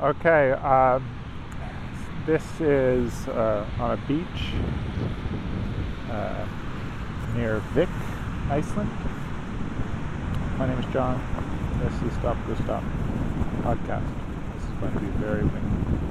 Okay, um, this is uh, on a beach uh, near Vik, Iceland. My name is John. This is Stop Go Stop podcast. This is going to be very windy.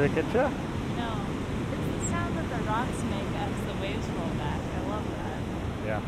Did it get you? No. It's the sound that the rocks make as the waves roll back. I love that. Yeah.